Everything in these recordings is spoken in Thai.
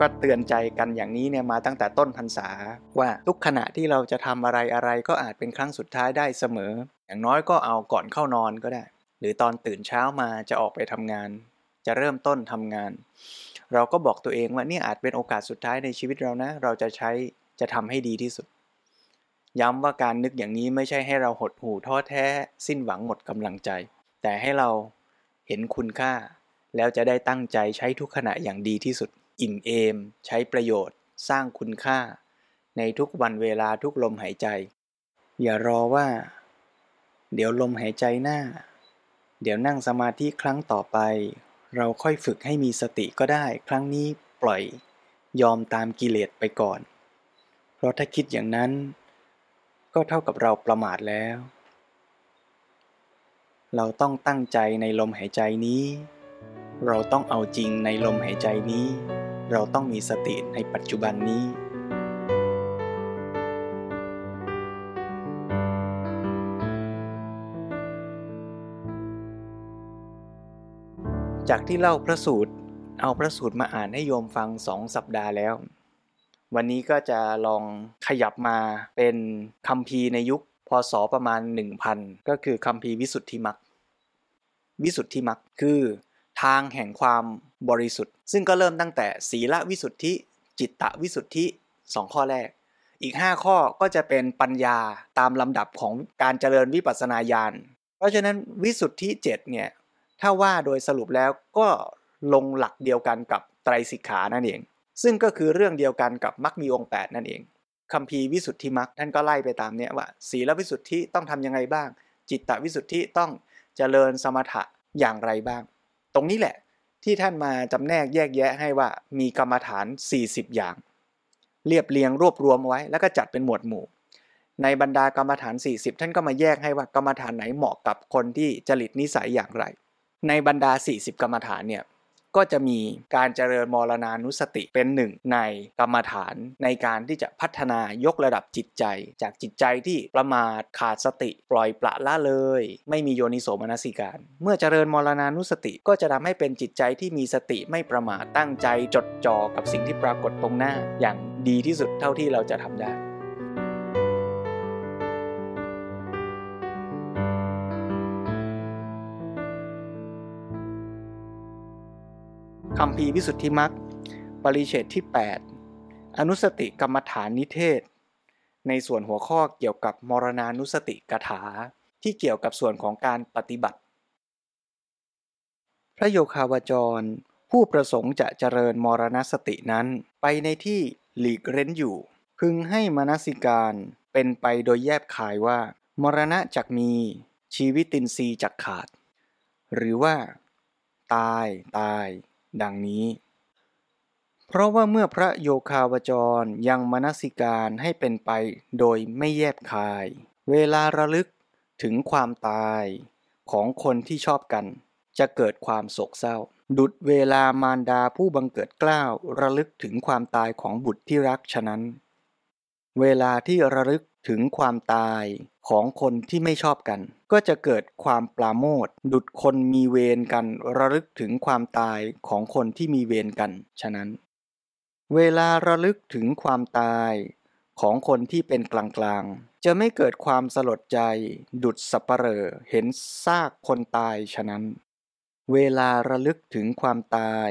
ก็เตือนใจกันอย่างนี้เนี่ยมาตั้งแต่ต้นพรรษา ว่าทุกขณะที่เราจะทำอะไรอะไรก็อาจเป็นครั้งสุดท้ายได้เสมอ อย่างน้อยก็เอาก่อนเข้านอนก็ได้ หรือตอนตื่นเช้ามาจะออกไปทำงาน จะเริ่มต้นทำงาน เราก็บอกตัวเองว่านี่อาจเป็นโอกาสสุดท้ายในชีวิตเรานะ เราจะใช้จะทำให้ดีที่สุด ย้ำว่าการนึกอย่างนี้ไม่ใช่ให้เราหดหู่ท้อแท้ สิ้นหวังหมดกำลังใจ แต่ให้เราเห็นคุณค่า แล้วจะได้ตั้งใจใช้ทุกขณะอย่างดีที่สุด อิ่มเอม ใช้ประโยชน์ สร้างคุณค่า ในทุกวันเวลาทุกลมหายใจ อย่ารอว่า เดี๋ยวลมหายใจหน้า เดี๋ยวนั่งสมาธิครั้งต่อไป เราค่อยฝึกให้มีสติก็ได้ ครั้งนี้ปล่อย ยอมตามกิเลสไปก่อน เพราะถ้าคิดอย่างนั้น ก็เท่ากับเราประมาทแล้ว เราต้องตั้งใจในลมหายใจนี้เราต้องเอาจริงในลมหายใจนี้ เราต้องมีสติในปัจจุบันนี้ จากที่เล่าพระสูตร เอาพระสูตรมาอ่านให้โยมฟังสองสัปดาห์แล้ว วันนี้ก็จะลองขยับมาเป็นคำพีในยุคพศประมาณ 1000 ก็คือคำพีวิสุทธิมักวิสุทธิมักคือทางแห่งความ บริสุทธิ์ ซึ่งก็เริ่มตั้งแต่ศีลวิสุทธิ จิตตวิสุทธิสองข้อแรก อีก 5 ข้อก็จะเป็นปัญญาตามลำดับของการเจริญวิปัสสนาญาณ เพราะฉะนั้นวิสุทธิ7เนี่ยถ้าว่าโดยสรุปแล้วก็ลงหลักเดียวกันกับไตรสิกขานั่นเอง ซึ่งก็คือเรื่องเดียวกันกับมรรคมีองค์ 8 นั่นเองคำพีวิสุทธิมรรคท่านก็ไล่ไปตามเนี้ยว่า ศีลวิสุทธิต้องทํำยังไงบ้าง จิตตวิสุทธิต้องเจริญสมถะอย่างไรบ้าง ตรงนี้แหละ ที่ท่านมาจำแนกแยกแยะให้ว่ามีกรรมฐาน 40 อย่าง เรียบเรียงรวบรวมไว้ แล้วก็จัดเป็นหมวดหมู่ ในบรรดากรรมฐาน 40 ท่านก็มาแยกให้ว่ากรรมฐานไหนเหมาะกับคนที่จริตนิสัยอย่างไร ในบรรดา 40 กรรมฐานเนี่ย ก็จะมีการเจริญมรณานุสติเป็นหนึ่งในกรรมฐานในการที่จะพัฒนายกระดับจิตใจ จากจิตใจที่ประมาทขาดสติปล่อยปละละเลย ไม่มีโยนิโสมนสิการ เมื่อเจริญมรณานุสติก็จะทำให้เป็นจิตใจที่มีสติไม่ประมาทตั้งใจจดจ่อกับสิ่งที่ปรากฏตรงหน้าอย่างดีที่สุดเท่าที่เราจะทำได้ คำพีวิสุทธิมักปริเฉดที่ 8 อนุสติกรรมฐานนิเทศ ในส่วนหัวข้อเกี่ยวกับมรณานุสติกถา ที่เกี่ยวกับส่วนของการปฏิบัติ พระโยคาวจร ผู้ประสงค์จะเจริญมรณสตินั้น ไปในที่หลีกเร้นอยู่ พึงให้มนสิการเป็นไปโดยแยบขายว่า มรณะจักมีชีวิตินทรีย์จักขาด หรือว่า ตายตาย ดังนี้ เพราะว่าเมื่อพระโยคาวจรยังมนสิการให้เป็นไปโดยไม่แยบคาย เวลาระลึกถึงความตายของคนที่ชอบกัน จะเกิดความโศกเศร้า ดุดเวลามารดาผู้บังเกิดกล้าวระลึกถึงความตายของบุตรที่รักฉะนั้น เวลาที่ระลึก ถึงความตายของคนที่ไม่ชอบกัน ก็จะเกิดความปราโมทดุดคนมีเวรกันระลึกถึงความตายของคนที่มีเวรกัน ฉะนั้น เวลาระลึกถึงความตายของคนที่เป็นกลางๆ จะไม่เกิดความสลดใจ ดุดสัปเหร่อเห็นซากคนตายฉะนั้น เวลาระลึกถึงความตาย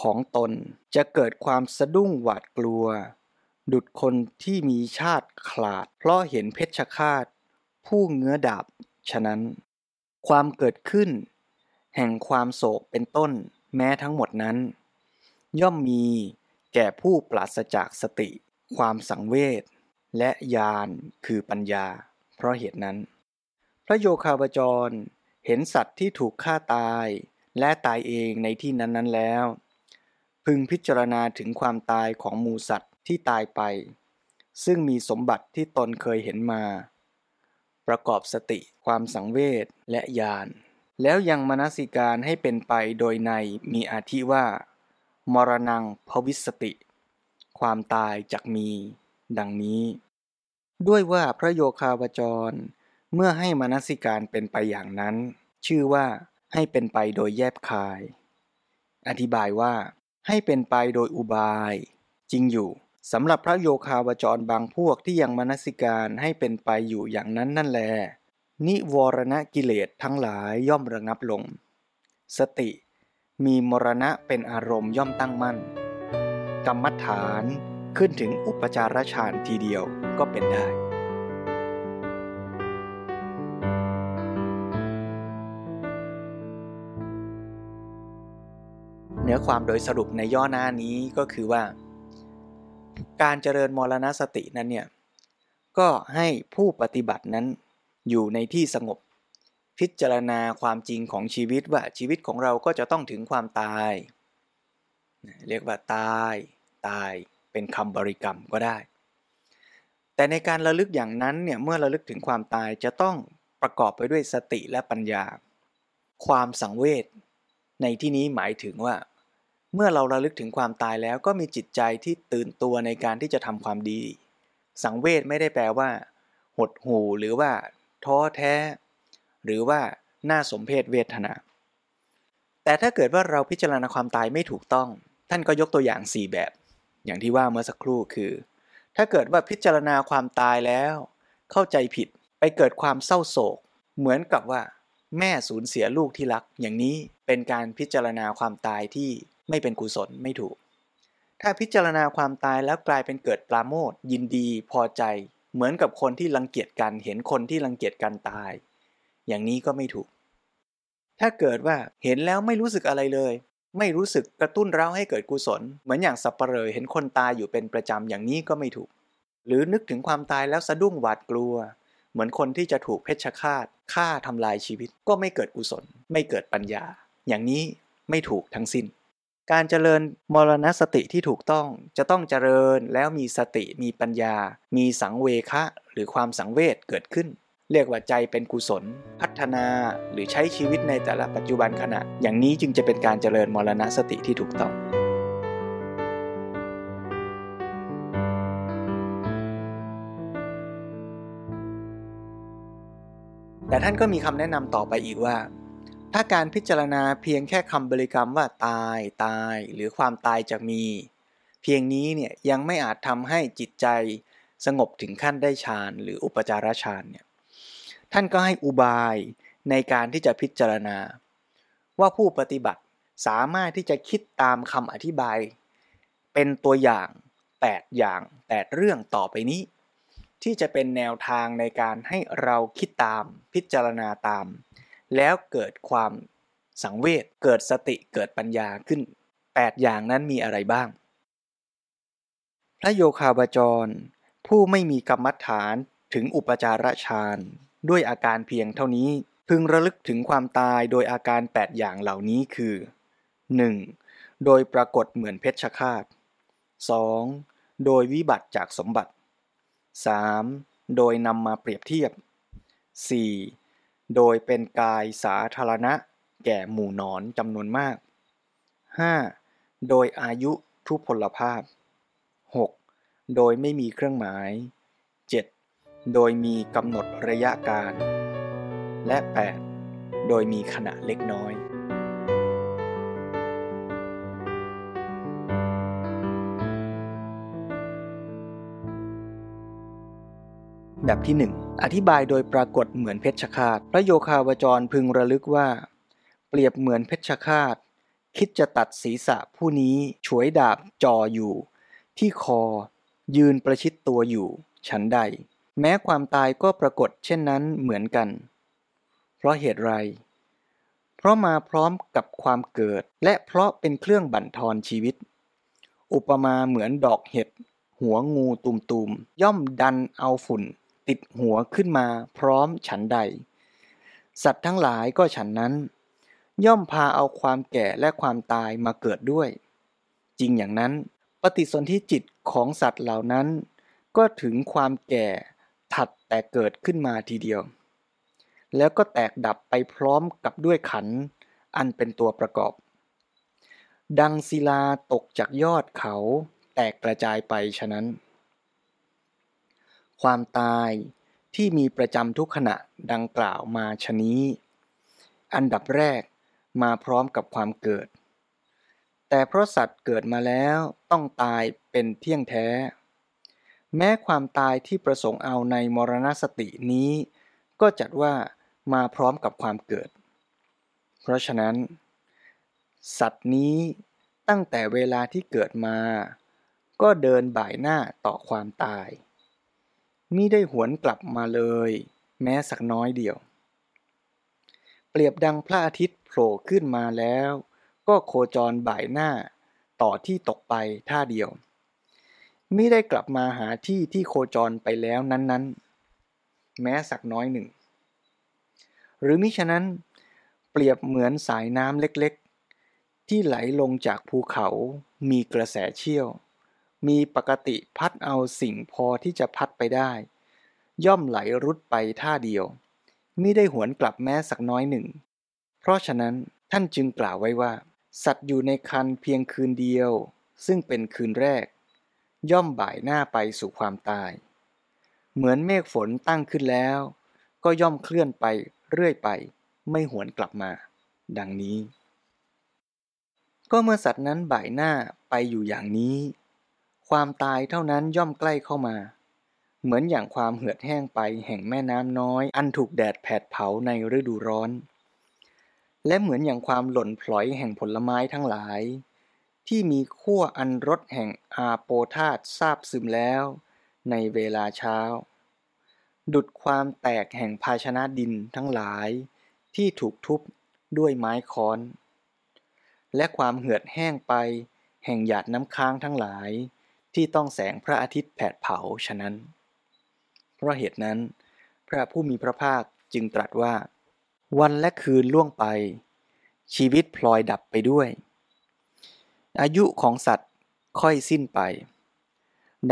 ของตนจะเกิดความสะดุ้งหวาดกลัว ดุดคนที่มีชาติขลาด เพราะเห็นเพชฌฆาต ผู้เงื้อดาบ ฉะนั้น ความเกิดขึ้น แห่งความโศกเป็นต้นแม้ทั้งหมดนั้น ย่อมมีแก่ผู้ปราศจากสติ ความสังเวชและญาณคือปัญญา เพราะเหตุนั้น พระโยคาวจรเห็นสัตว์ที่ถูกฆ่าตาย และตายเองในที่นั้นๆแล้ว พึงพิจารณาถึงความตายของหมูสัตว ที่ตายไป ซึ่งมีสมบัติที่ตนเคยเห็นมา ประกอบสติความสังเวชและญาณแล้วยังมนสิการให้เป็นไปโดยในมีอาทิว่า มรณงภวิสติ ความตายจักมี ดังนี้ ด้วยว่าพระโยคาวจร เมื่อให้มนสิการเป็นไปอย่างนั้น ชื่อว่าให้เป็นไปโดยแยบคาย อธิบายว่า ให้เป็นไปโดยอุบาย จริงอยู่ สำหรับพระโยคาวจรบางพวกที่ยังมนสิการให้เป็นไปอยู่อย่างนั้นนั่นแล นิวรณกิเลสทั้งหลายย่อมระงับลง สติ มีมรณะเป็นอารมณ์ย่อมตั้งมั่น กรรมฐานขึ้นถึงอุปจารฌานทีเดียวก็เป็นได้เนื้อความโดยสรุปในย่อหน้านี้ก็คือว่า การเจริญมรณสตินั้นเนี่ยก็ให้ผู้ปฏิบัตินั้นอยู่ในที่สงบ พิจารณาความจริงของชีวิตว่าชีวิตของเราก็จะต้องถึงความตาย เรียกว่าตาย ตายเป็นคำบริกรรมก็ได้ แต่ในการระลึกอย่างนั้นเนี่ยเมื่อระลึกถึงความตายจะต้องประกอบไปด้วยสติและปัญญา ความสังเวชในที่นี้หมายถึงว่า เมื่อเราระลึกถึงความตายแล้วก็มีจิตใจที่ตื่นตัวในการที่จะทำความดี สังเวชไม่ได้แปลว่า หดหูหรือว่า ท้อแท้ หรือว่าน่าสมเพศเวทนา แต่ถ้าเกิดว่าเราพิจารณาความตายไม่ถูกต้อง ท่านก็ยกตัวอย่าง 4 แบบ อย่างที่ว่าเมื่อสักครู่คือ ถ้าเกิดว่าพิจารณาความตายแล้ว เข้าใจผิดไปเกิดความเศร้าโศก เหมือนกับว่า แม่สูญเสียลูกที่รัก อย่างนี้เป็นการพิจารณาความตายที่ ไม่เป็นกุศลไม่ถูก ถ้าพิจารณาความตายแล้วกลายเป็นเกิดปราโมทยินดีพอใจ เหมือนกับคนที่รังเกียจกันเห็นคนที่รังเกียจกันตาย อย่างนี้ก็ไม่ถูก ถ้าเกิดว่าเห็นแล้วไม่รู้สึกอะไรเลย ไม่รู้สึกกระตุ้นเราให้เกิดกุศล เหมือนอย่างสับปะเลอเห็นคนตายอยู่เป็นประจำอย่างนี้ก็ไม่ถูก หรือนึกถึงความตายแล้วสะดุ้งหวาดกลัว เหมือนคนที่จะถูกเพชฌฆาตฆ่าทำลายชีวิตก็ไม่เกิดกุศล ไม่เกิดปัญญา อย่างนี้ไม่ถูกทั้งสิ้น การเจริญมรณสติที่ถูกต้องจะต้องเจริญแล้วมีสติมีปัญญา มีสังเวคะหรือความสังเวชเกิดขึ้น เรียกว่าใจเป็นกุศล พัฒนาหรือใช้ชีวิตในแต่ละปัจจุบันขณะ อย่างนี้จึงจะเป็นการเจริญมรณสติที่ถูกต้องแต่ท่านก็มีคำแนะนำต่อไปอีกว่า ถ้าการพิจารณาเพียงแค่คำบริกรรมว่าตายตายหรือความตายจะมี เพียงนี้เนี่ยยังไม่อาจทำให้จิตใจสงบถึงขั้นได้ฌานหรืออุปจารฌานเนี่ยท่านก็ให้อุบายในการที่จะพิจารณา ว่าผู้ปฏิบัติสามารถที่จะคิดตามคำอธิบาย เป็นตัวอย่าง 8 อย่าง 8 เรื่องต่อไปนี้ ที่จะเป็นแนวทางในการให้เราคิดตามพิจารณาตาม แล้วเกิดความสังเวชเกิดสติเกิดปัญญาขึ้น 8 อย่างนั้นมีอะไรบ้าง พระโยคาบาจร ผู้ไม่มีกรรมฐานถึงอุปจารฌานด้วยอาการเพียงเท่านี้พึงระลึกถึงความตายโดยอาการ 8 อย่างเหล่านี้คือ 1. โดยปรากฏเหมือนเพชฌฆาต 2. โดยวิบัติจากสมบัติ 3. โดยนำมาเปรียบเทียบ 4. โดยเป็นกายสาธารณะแก่หมู่นอนจำนวนมาก 5. โดยอายุทุพพลภาพ 6. โดยไม่มีเครื่องหมาย 7. โดยมีกำหนดระยะการ และ 8. โดยมีขณะเล็กน้อย แบบที่ 1 อธิบายโดยปรากฏเหมือนเพชฌฆาต พระโยคาวจรพึงระลึกว่า เปรียบเหมือนเพชฌฆาต คิดจะตัดศีรษะผู้นี้ฉวยดาบจ่ออยู่ ที่คอ ยืนประชิดตัวอยู่ ฉันใด แม้ความตายก็ปรากฏเช่นนั้นเหมือนกัน เพราะเหตุไร เพราะมาพร้อมกับความเกิด และเพราะเป็นเครื่องบั่นทอนชีวิต อุปมาเหมือนดอกเห็ดหัวงูตุ่มๆย่อมดันเอาฝุ่น ติดหัวขึ้นมาพร้อมฉันใด สัตว์ทั้งหลายก็ฉันนั้น ย่อมพาเอาความแก่และความตายมาเกิดด้วย จริงอย่างนั้น ปฏิสนธิจิตของสัตว์เหล่านั้น ก็ถึงความแก่ถัดแต่เกิดขึ้นมาทีเดียว แล้วก็แตกดับไปพร้อมกับด้วยขัน อันเป็นตัวประกอบ ดังศิลาตกจากยอดเขาแตกกระจายไปฉะนั้น ความตายที่มีประจำทุกขณะดังกล่าวมาชนี้ อันดับแรกมาพร้อมกับความเกิด แต่เพราะสัตว์เกิดมาแล้วต้องตายเป็นเที่ยงแท้ แม้ความตายที่ประสงค์เอาในมรณสตินี้ ก็จัดว่ามาพร้อมกับความเกิด เพราะฉะนั้น สัตว์นี้ตั้งแต่เวลาที่เกิดมา ก็เดินบ่ายหน้าต่อความตาย มิได้หวนกลับมาเลย แม้สักน้อยเดียว เปรียบดังพระอาทิตย์โผล่ขึ้นมาแล้ว ก็โคจรบ่ายหน้า ต่อที่ตกไปท่าเดียวมิได้กลับมาหาที่ที่โคจรไปแล้วนั้น ๆ แม้สักน้อยหนึ่ง หรือมิฉะนั้น เปรียบเหมือนสายน้ำเล็กๆ ที่ไหลลงจากภูเขามีกระแสเชี่ยว มีปกติพัดเอาสิ่งพอที่จะพัดไปได้ ย่อมไหลรุดไปท่าเดียวมิได้หวนกลับแม้สักน้อยหนึ่ง เพราะฉะนั้นท่านจึงกล่าวไว้ว่า สัตว์อยู่ในคันเพียงคืนเดียว ซึ่งเป็นคืนแรก ย่อมบ่ายหน้าไปสู่ความตาย เหมือนเมฆฝนตั้งขึ้นแล้ว ก็ย่อมเคลื่อนไปเรื่อยไป ไม่หวนกลับมา ดังนี้ ก็เมื่อสัตว์นั้นบ่ายหน้าไปอยู่อย่างนี้ ความตายเท่านั้นย่อมใกล้เข้ามา เหมือนอย่างความเหือดแห้งไปแห่งแม่น้ำน้อย อันถูกแดดแผดเผาในฤดูร้อน และเหมือนอย่างความหล่นพลอยแห่งผลไม้ทั้งหลาย ที่มีขั้วอันรสแห่งอาโปธาตทราบซึมแล้ว ในเวลาเช้า ดุดความแตกแห่งภาชนะดินทั้งหลาย ที่ถูกทุบด้วยไม้ค้อน และความเหือดแห้งไปแห่งหยาดน้ำค้างทั้งหลาย ที่ต้องแสงพระอาทิตย์แผดเผาฉะนั้น เพราะเหตุนั้น พระผู้มีพระภาคจึงตรัสว่า วันและคืนล่วงไป ชีวิตพลอยดับไปด้วย อายุของสัตว์ค่อยสิ้นไป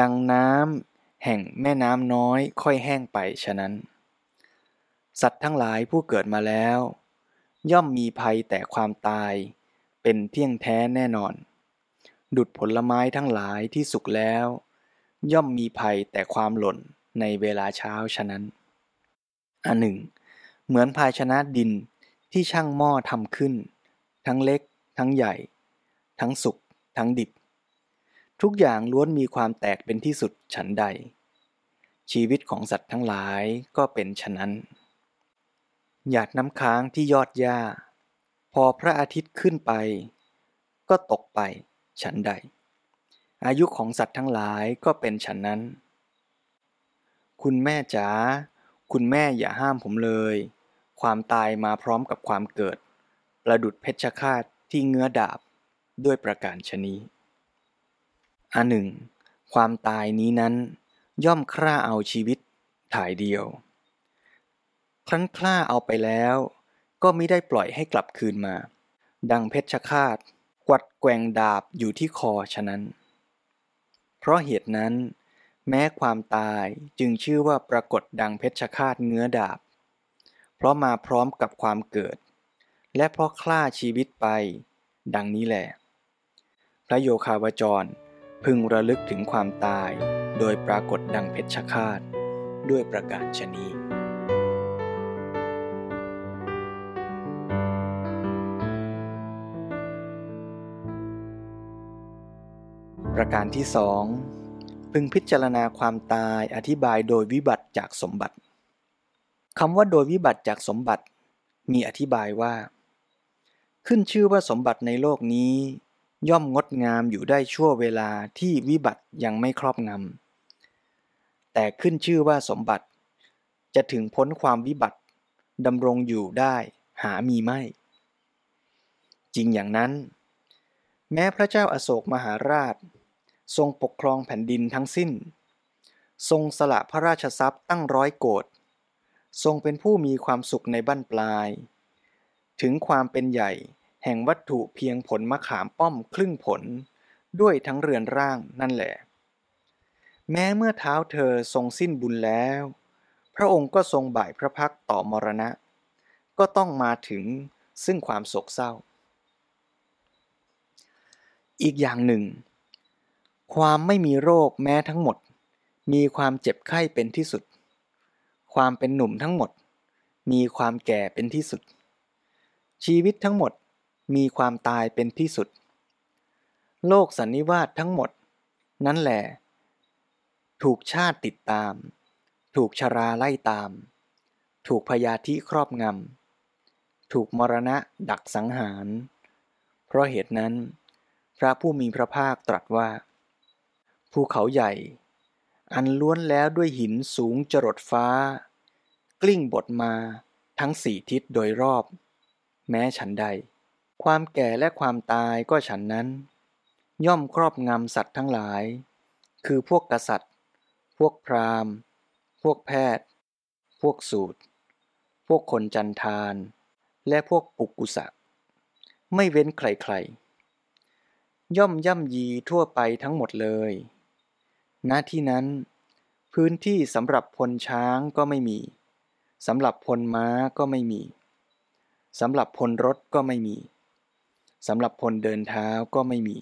ดังน้ำแห่งแม่น้ำน้อยค่อยแห้งไปฉะนั้น สัตว์ทั้งหลายผู้เกิดมาแล้ว ย่อมมีภัยแต่ความตายเป็นเที่ยงแท้แน่นอน ดุดผลไม้ทั้งหลายที่สุกแล้ว ย่อมมีภัยแต่ความหล่นในเวลาเช้าฉะนั้น อันหนึ่ง เหมือนภาชนะดินที่ช่างหม้อทำขึ้น ทั้งเล็ก ทั้งใหญ่ ทั้งสุกทั้งดิบ ทุกอย่างล้วนมีความแตกเป็นที่สุดฉันใด ชีวิตของสัตว์ทั้งหลายก็เป็นฉะนั้น หยาดน้ำค้างที่ยอดหญ้า พอพระอาทิตย์ขึ้นไป ก็ตกไป ฉันใด อายุของสัตว์ทั้งหลายก็เป็นฉันนั้น คุณแม่จ๋าคุณแม่อย่าห้ามผมเลย ความตายมาพร้อมกับความเกิด ประดุดเพชฌฆาตที่เงื้อดาบด้วยประการชนีอันหนึ่ง ความตายนี้นั้นย่อมคร่าเอาชีวิตถ่ายเดียว ครั้นคร่าเอาไปแล้ว ก็ไม่ได้ปล่อยให้กลับคืนมา ดังเพชฌฆาต กวัดแกว่งดาบอยู่ที่คอฉะนั้น เพราะเหตุนั้น แม้ความตายจึงชื่อว่าปรากฏดังเพชฌฆาตเงื้อดาบ เพราะมาพร้อมกับความเกิด และเพราะคล่าชีวิตไป ดังนี้แหละ พระโยคาวจรพึงระลึกถึงความตาย โดยปรากฏดังเพชฌฆาตด้วยประการชนี ประการที่สองพึงพิจารณาความตายอธิบายโดยวิบัติจากสมบัติคำว่าโดยวิบัติจากสมบัติ มีอธิบายว่า ขึ้นชื่อว่าสมบัติในโลกนี้ ย่อมงดงามอยู่ได้ชั่วเวลาที่วิบัติยังไม่ครอบงำแต่ขึ้นชื่อว่าสมบัติ จะถึงพ้นความวิบัติดำรงอยู่ได้หามีไม่ จริงอย่างนั้น แม้พระเจ้าอาโศกมหาราช ทรงปกครองแผ่นดินทั้งสิ้น ทรงสละพระราชทรัพย์ตั้งร้อยโกดทรงเป็นผู้มีความสุขในบั้นปลาย ถึงความเป็นใหญ่แห่งวัตถุเพียงผลมะขามป้อมครึ่งผล ด้วยทั้งเรือนร่างนั่นแหละ แม้เมื่อเท้าเธอทรงสิ้นบุญแล้ว พระองค์ก็ทรงบ่ายพระพักต่อมรณะ ก็ต้องมาถึงซึ่งความโศกเศร้า อีกอย่างหนึ่ง ความไม่มีโรคแม้ทั้งหมด มีความเจ็บไข้เป็นที่สุด ความเป็นหนุ่มทั้งหมด มีความแก่เป็นที่สุด ชีวิตทั้งหมดมีความตายเป็นที่สุด โลกสันนิวาสทั้งหมด นั่นแหละ ถูกชาติติดตาม ถูกชราไล่ตาม ถูกพยาธิครอบงำ ถูกมรณะดักสังหาร เพราะเหตุนั้น พระผู้มีพระภาคตรัสว่า ภูเขาใหญ่ อันล้วนแล้วด้วยหินสูงจรดฟ้า กลิ้งบทมาทั้งสี่ทิศโดยรอบ แม้ฉันใด ความแก่และความตายก็ฉันนั้น ย่อมครอบงำสัตว์ทั้งหลาย คือพวกกษัตริย์ พวกพราหมณ์ พวกแพทย์ พวกสูตร พวกคนจันทานและพวกปุกุสะ ไม่เว้นใครๆ ย่อมย่ำยีทั่วไปทั้งหมดเลย ณที่นั้น พื้นที่สำหรับพลช้างก็ไม่มีสำหรับพลม้าก็ไม่มีสำหรับพลรถก็ไม่มีสำหรับพลเดินเท้าก็ไม่มี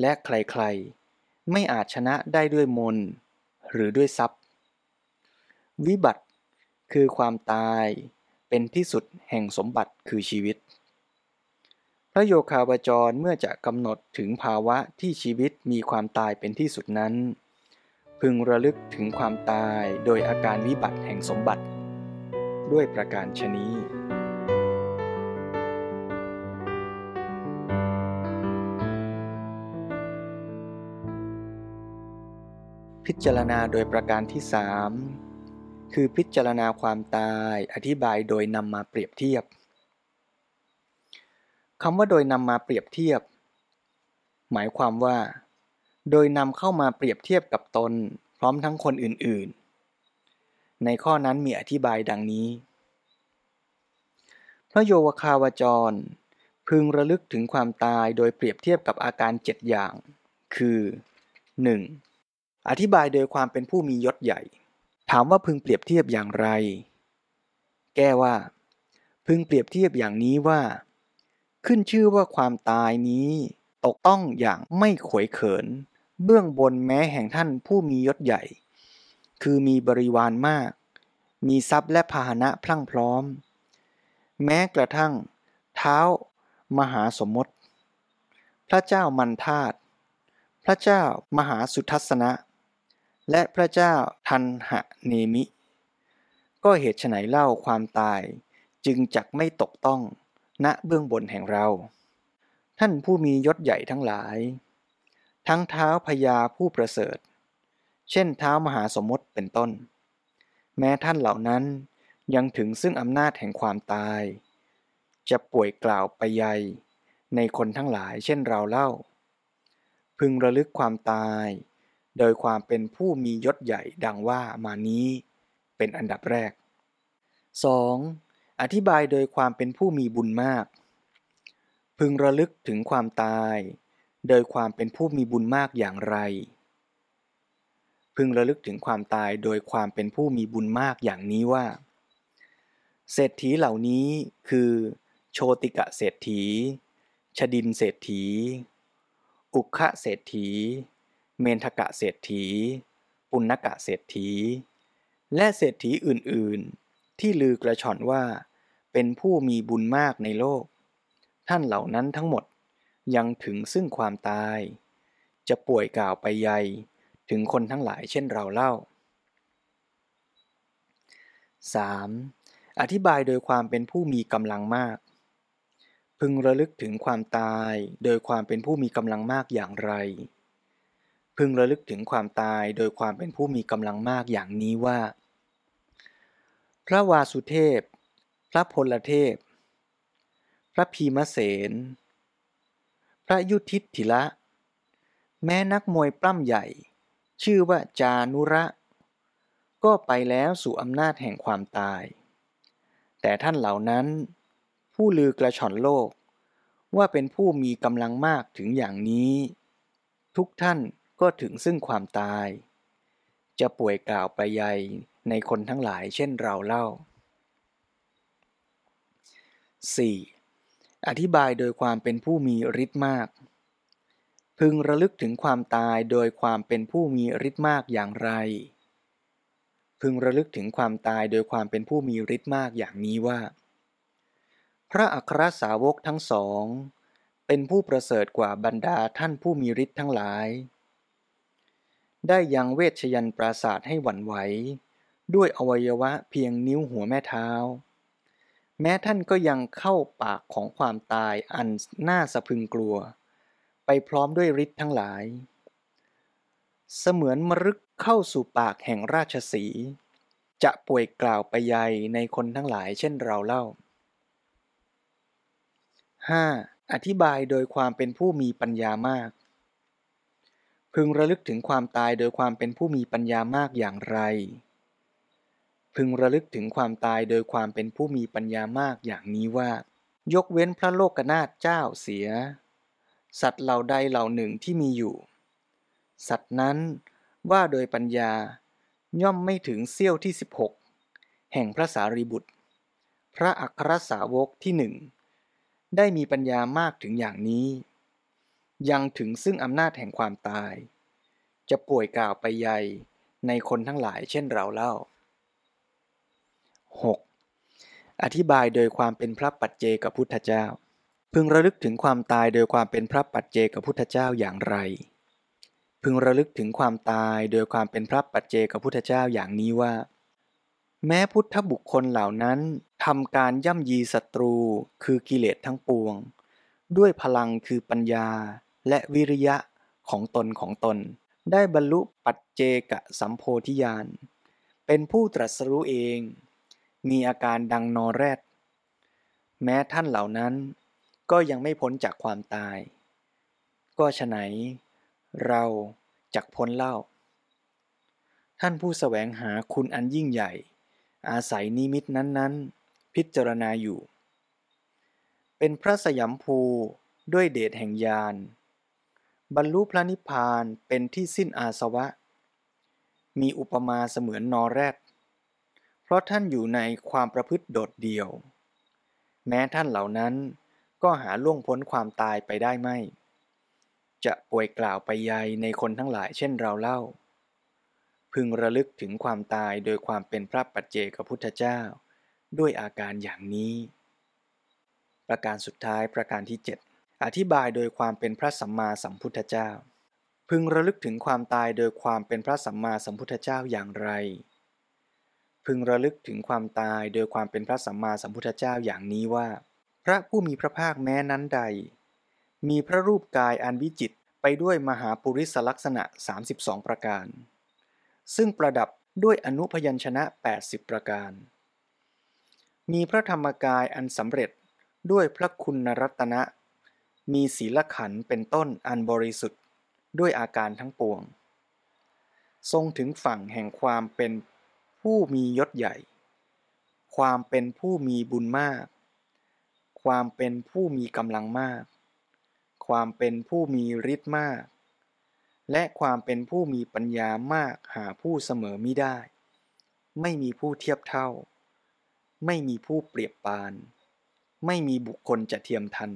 และใครๆ ไม่อาจชนะได้ด้วยมนหรือด้วยทรัพย์ วิบัติคือความตายเป็นที่สุดแห่งสมบัติคือชีวิต ระโยคาวจรเมื่อจะกำหนดถึงภาวะที่ชีวิตมีความตายเป็นที่สุดนั้น พึงระลึกถึงความตายโดยอาการวิบัติแห่งสมบัติ ด้วยประการชนี้พิจารณาโดยประการที่สามคือพิจารณาความตายอธิบายโดยนำมาเปรียบเทียบ คำว่าโดยนำมาเปรียบเทียบ หมายความว่า โดยนำเข้ามาเปรียบเทียบกับตน พร้อมทั้งคนอื่นๆ ในข้อนั้นมีอธิบายดังนี้ พระโยวคาวจร พึงระลึกถึงความตายโดยเปรียบเทียบกับอาการเจ็ดอย่าง คือ 1. อธิบายโดยความเป็นผู้มียศใหญ่ ถามว่าพึงเปรียบเทียบอย่างไร แก้ว่า พึงเปรียบเทียบอย่างนี้ว่า ขึ้นชื่อว่าความตายนี้ ตกต้องอย่างไม่ขวยเขิน เบื้องบนแม้แห่งท่านผู้มียศใหญ่ คือมีบริวารมาก มีทรัพย์และพาหนะพลั่งพร้อม แม้กระทั่ง เท้ามหาสมมติ พระเจ้ามันธาตุพระเจ้ามหาสุทัศนะ และพระเจ้าทันหะเนมิ ก็เหตุไฉนเล่าความตายจึงจักไม่ตกต้อง ณเบื้องบนแห่งเรา ท่านผู้มียศใหญ่ทั้งหลาย ทั้งเท้าพญาผู้ประเสริฐ เช่นเท้ามหาสมมติเป็นต้น แม้ท่านเหล่านั้นยังถึงซึ่งอำนาจแห่งความตาย จะป่วยกล่าวไปใยในคนทั้งหลายเช่นเราเล่า พึงระลึกความตาย โดยความเป็นผู้มียศใหญ่ดังว่ามานี้เป็นอันดับแรก 2. อธิบายโดยความเป็นผู้มีบุญมาก พึงระลึกถึงความตาย โดยความเป็นผู้มีบุญมากอย่างไร พึงระลึกถึงความตายโดยความเป็นผู้มีบุญมากอย่างนี้ว่า เศรษฐีเหล่านี้คือ โชติกะเศรษฐี ชดินเศรษฐี อุคะเศรษฐี เมนทกะเศรษฐี ปุณกะเศรษฐี และเศรษฐีอื่น ๆที่ลือกระชอนว่า เป็นผู้มีบุญมากในโลก ท่านเหล่านั้นทั้งหมดยังถึงซึ่งความตาย จะป่วยกล่าวไปใยถึงคนทั้งหลายเช่นเราเล่า 3. อธิบายโดยความเป็นผู้มีกำลังมาก พึงระลึกถึงความตายโดยความเป็นผู้มีกำลังมากอย่างไร พึงระลึกถึงความตายโดยความเป็นผู้มีกำลังมากอย่างนี้ว่า พระวาสุเทพ พระพลเทพ พระพีมเสน พระยุทิถิละ แม้นักมวยปล้ำใหญ่ ชื่อว่าจานุระ ก็ไปแล้วสู่อำนาจแห่งความตาย แต่ท่านเหล่านั้น ผู้ลือกระชอนโลก ว่าเป็นผู้มีกำลังมากถึงอย่างนี้ ทุกท่านก็ถึงซึ่งความตาย จะป่วยกล่าวไปใหญ่ในคนทั้งหลายเช่นเราเล่า 4. อธิบายโดยความเป็นผู้มีฤทธิ์มาก พึงระลึกถึงความตายโดยความเป็นผู้มีฤทธิ์มากอย่างไร พึงระลึกถึงความตายโดยความเป็นผู้มีฤทธิ์มากอย่างนี้ว่า พระอัครสาวกทั้งสอง เป็นผู้ประเสริฐกว่าบรรดาท่านผู้มีฤทธิ์ทั้งหลาย ได้ยังเวชยันปราศาสตร์ให้หวั่นไหว ด้วยอวัยวะเพียงนิ้วหัวแม่เท้า แม้ท่านก็ยังเข้าปากของความตายอันน่าสะพึงกลัว ไปพร้อมด้วยฤทธิ์ทั้งหลาย เสมือนมรึกเข้าสู่ปากแห่งราชสี จะป่วยกล่าวไปใหญ่ในคนทั้งหลายเช่นเราเล่า 5. อธิบายโดยความเป็นผู้มีปัญญามาก พึงระลึกถึงความตายโดยความเป็นผู้มีปัญญามากอย่างไร พึงระลึกถึงความตายโดยความเป็นผู้มีปัญญามากอย่างนี้ว่า ยกเว้นพระโลกนาถเจ้าเสีย สัตว์เหล่าใดเหล่าหนึ่งที่มีอยู่ สัตว์นั้นว่าโดยปัญญาย่อมไม่ถึงเสี้ยวที่ 16 แห่งพระสารีบุตร พระอัครสาวกที่หนึ่งได้มีปัญญามากถึงอย่างนี้ ยังถึงซึ่งอำนาจแห่งความตาย จะป่วยกล่าวไปใหญ่ในคนทั้งหลายเช่นเราเล่า 6. อธิบายโดยความเป็นพระปัจเจกับพุทธเจ้า พึงระลึกถึงความตายโดยความเป็นพระปัจเจกับพุทธเจ้าอย่างไร พึงระลึกถึงความตายโดยความเป็นพระปัจเจกับพุทธเจ้าอย่างนี้ว่า แม้พุทธบุคคลเหล่านั้นทำการย่ำยีศัตรูคือกิเลสทั้งปวง ด้วยพลังคือปัญญาและวิริยะของตนของตน ได้บรรลุปัจเจกสัมโพธิญาณ เป็นผู้ตรัสรู้เอง มีอาการดังนอแรด แม้ท่านเหล่านั้นก็ยังไม่พ้นจากความตาย ก็ฉไหน เราจักพ้นเล่า ท่านผู้สแสวงหาคุณอันยิ่งใหญ่ อาศัยนิมิตนั้นๆ พิจารณาอยู่ เป็นพระสยามภูด้วยเดชแห่งญาณบรรลุพระนิพพานเป็นที่สิ้นอาสวะ มีอุปมาเสมือนนอแรด เพราะท่านอยู่ในความประพฤติโดดเดี่ยว แม้ท่านเหล่านั้นก็หาล่วงพ้นความตายไปได้ไม่ จะป่วยกล่าวไปยายในคนทั้งหลายเช่นเราเล่า พึงระลึกถึงความตายโดยความเป็นพระปัจเจกพุทธเจ้า ด้วยอาการอย่างนี้ ประการสุดท้ายประการที่ 7 อธิบายโดยความเป็นพระสัมมาสัมพุทธเจ้า พึงระลึกถึงความตายโดยความเป็นพระสัมมาสัมพุทธเจ้าอย่างไร พึงระลึกถึงความตายโดยความเป็นพระสัมมาสัมพุทธเจ้าอย่างนี้ว่า พระผู้มีพระภาคแม้นั้นใด มีพระรูปกายอันวิจิตไปด้วยมหาปุริสลักษณะ 32 ประการ ซึ่งประดับด้วยอนุพยัญชนะ 80 ประการ มีพระธรรมกายอันสำเร็จด้วยพระคุณรัตนะ มีศีลขันเป็นต้นอันบริสุทธิ์ด้วยอาการทั้งปวง ทรงถึงฝั่งแห่งความเป็น ผู้มียศใหญ่ ความเป็นผู้มีบุญมาก ความเป็นผู้มีกำลังมาก ความเป็นผู้มีฤทธิ์มาก และความเป็นผู้มีปัญญามากหาผู้เสมอมิได้ ไม่มีผู้เทียบเท่า ไม่มีผู้เปรียบปาน ไม่มีบุคคลจะเทียมทัน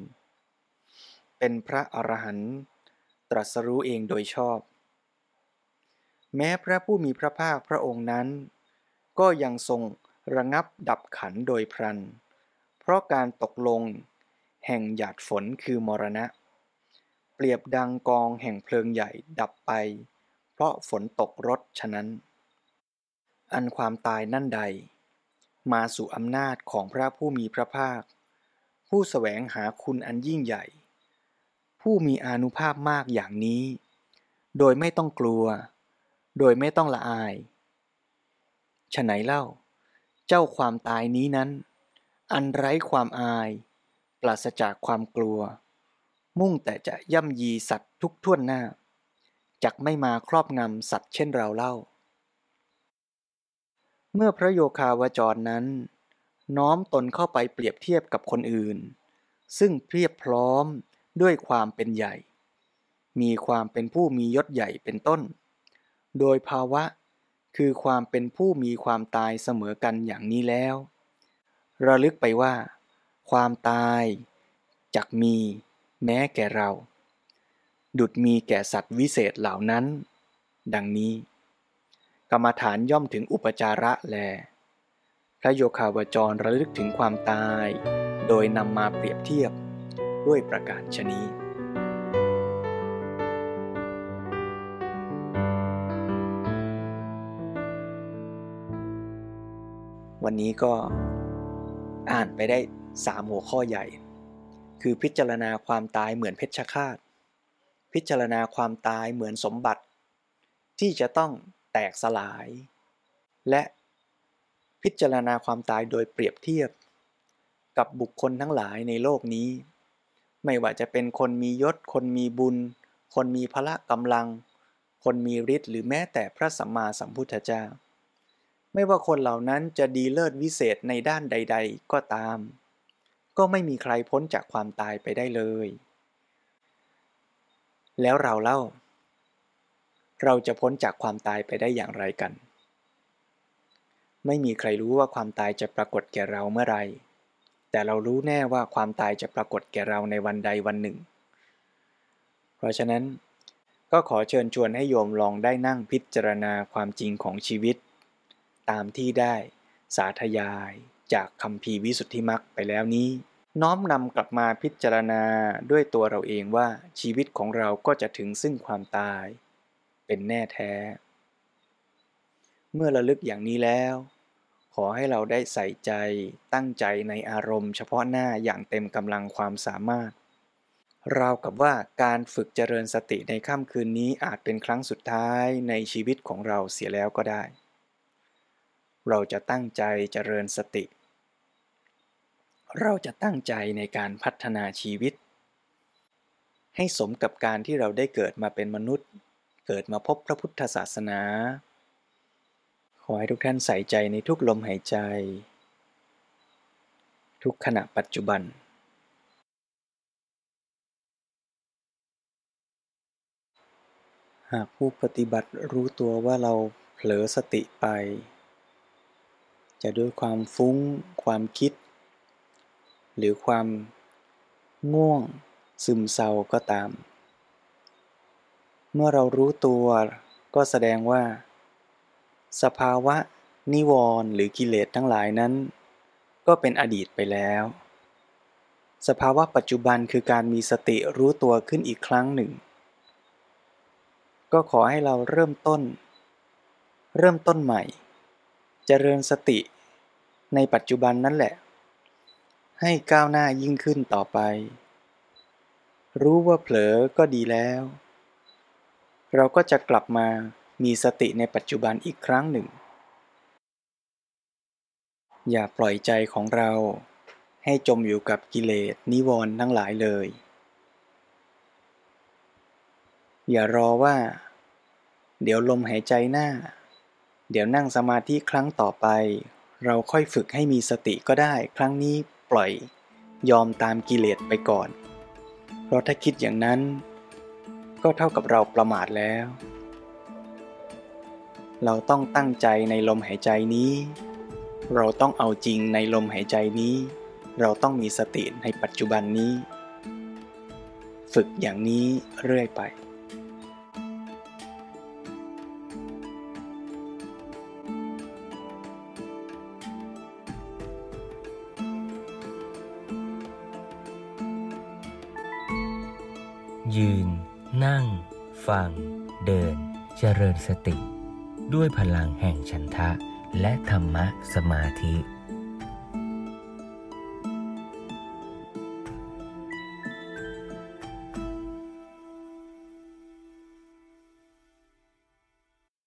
เป็นพระอรหันต์ตรัสรู้เองโดยชอบแม้พระผู้มีพระภาคพระองค์นั้น ก็ยังทรงระงับดับขันโดยพลัน เพราะการตกลง แห่งหยาดฝนคือมรณะ เปรียบดังกองแห่งเพลิงใหญ่ดับไป เพราะฝนตกรถฉะนั้น อันความตายนั่นใด มาสู่อำนาจของพระผู้มีพระภาค ผู้สแสวงหาคุณอันยิ่งใหญ่ ผู้มีอนุภาพมากอย่างนี้ โดยไม่ต้องกลัว โดยไม่ต้องละอาย ฉไหนเล่า เจ้าความตายนี้นั้น อันไร้ความอาย ปราศจากความกลัว มุ่งแต่จะย่ำยีสัตว์ทุกท่วนหน้าจักไม่มาครอบงำสัตว์เช่นเราเล่า เมื่อพระโยคาวจรนั้น น้อมตนเข้าไปเปรียบเทียบกับคนอื่น ซึ่งเพียบพร้อมด้วยความเป็นใหญ่ มีความเป็นผู้มียศใหญ่เป็นต้น โดยภาวะ คือความเป็นผู้มีความตายเสมอกันอย่างนี้แล้ว ระลึกไปว่า ความตายจักมีแม้แก่เรา ดุดมีแก่สัตว์วิเศษเหล่านั้น ดังนี้ กรรมฐานย่อมถึงอุปจาระแล พระโยคาวจรระลึกถึงความตาย โดยนำมาเปรียบเทียบด้วยประการชนี้ วันนี้ก็อ่านไปได้สามหัวข้อใหญ่ คือพิจารณาความตายเหมือนเพชฌฆาต พิจารณาความตายเหมือนสมบัติ ที่จะต้องแตกสลาย และพิจารณาความตายโดยเปรียบเทียบ กับบุคคลทั้งหลายในโลกนี้ ไม่ว่าจะเป็นคนมียศ คนมีบุญ คนมีพละกำลัง คนมีฤทธิ์หรือแม้แต่พระสัมมาสัมพุทธเจ้า ไม่ว่าคนเหล่านั้นจะดีเลิศวิเศษในด้านใด ๆ ก็ตาม ก็ไม่มีใครพ้นจากความตายไปได้เลย แล้วเราเล่า เราจะพ้นจากความตายไปได้อย่างไรกัน ไม่มีใครรู้ว่าความตายจะปรากฏแก่เราเมื่อไร แต่เรารู้แน่ว่าความตายจะปรากฏแก่เราในวันใดวันหนึ่ง เพราะฉะนั้นก็ขอเชิญชวนให้โยมลองได้นั่งพิจารณาความจริงของชีวิต ตามที่ได้ สาธยายจากคำพีวิสุทธิมักไปแล้วนี้ น้อมนำกลับมาพิจารณาด้วยตัวเราเองว่าชีวิตของเราก็จะถึงซึ่งความตาย เป็นแน่แท้ เมื่อระลึกอย่างนี้แล้ว ขอให้เราได้ใส่ใจตั้งใจในอารมณ์เฉพาะหน้าอย่างเต็มกำลังความสามารถราวกับว่าการฝึกเจริญสติในค่ำคืนนี้อาจเป็นครั้งสุดท้ายในชีวิตของเราเสียแล้วก็ได้ เราจะตั้งใจเจริญสติ เราจะตั้งใจในการพัฒนาชีวิต ให้สมกับการที่เราได้เกิดมาเป็นมนุษย์ เกิดมาพบพระพุทธศาสนา ขอให้ทุกท่านใส่ใจในทุกลมหายใจ ทุกขณะปัจจุบันหากผู้ปฏิบัติรู้ตัวว่าเราเผลอสติไป จะด้วยความฟุ้ง ความคิด หรือความง่วง ซึมเศร้าก็ตาม เมื่อเรารู้ตัวก็แสดงว่า สภาวะ นิวรณ์หรือกิเลสทั้งหลายนั้น ก็เป็นอดีตไปแล้ว สภาวะปัจจุบันคือการมีสติรู้ตัวขึ้นอีกครั้งหนึ่ง ก็ขอให้เราเริ่มต้น เริ่มต้นใหม่เจริญสติ ในปัจจุบันนั่นแหละ ให้ก้าวหน้ายิ่งขึ้นต่อไป รู้ว่าเผลอก็ดีแล้ว เราก็จะกลับมามีสติในปัจจุบันอีกครั้งหนึ่ง อย่าปล่อยใจของเราให้จมอยู่กับกิเลสนิวรณ์ทั้งหลายเลย อย่ารอว่า เดี๋ยวลมหายใจหน้า เดี๋ยวนั่งสมาธิครั้งต่อไป เราค่อยฝึกให้มีสติก็ได้ ครั้งนี้ปล่อย ยอมตามกิเลสไปก่อน เพราะถ้าคิดอย่างนั้น ก็เท่ากับเราประมาทแล้ว เราต้องตั้งใจในลมหายใจนี้ เราต้องเอาจริงในลมหายใจนี้ เราต้องมีสติในปัจจุบันนี้ ฝึกอย่างนี้เรื่อยไป ริญสติ ด้วยพลังแห่งฉันทะและธรรมะสมาธิ